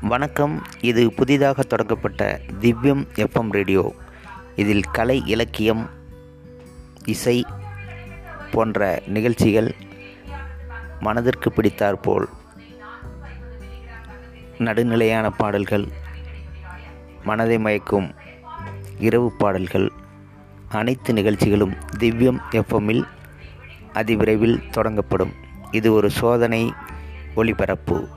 வணக்கம். இது புதிதாக தொடங்கப்பட்ட திவ்யம் எஃப்எம் ரேடியோ. இதில் கலை இலக்கியம் இசை போன்ற நிகழ்ச்சிகள் மனதிற்கு பிடித்தாற்போல் நடுநிலையான பாடல்கள் மனதை மயக்கும் இரவு பாடல்கள் அனைத்து நிகழ்ச்சிகளும் திவ்யம் எஃப்எம்மில் அதிவிரைவில் தொடங்கப்படும். இது ஒரு சோதனை ஒளிபரப்பு.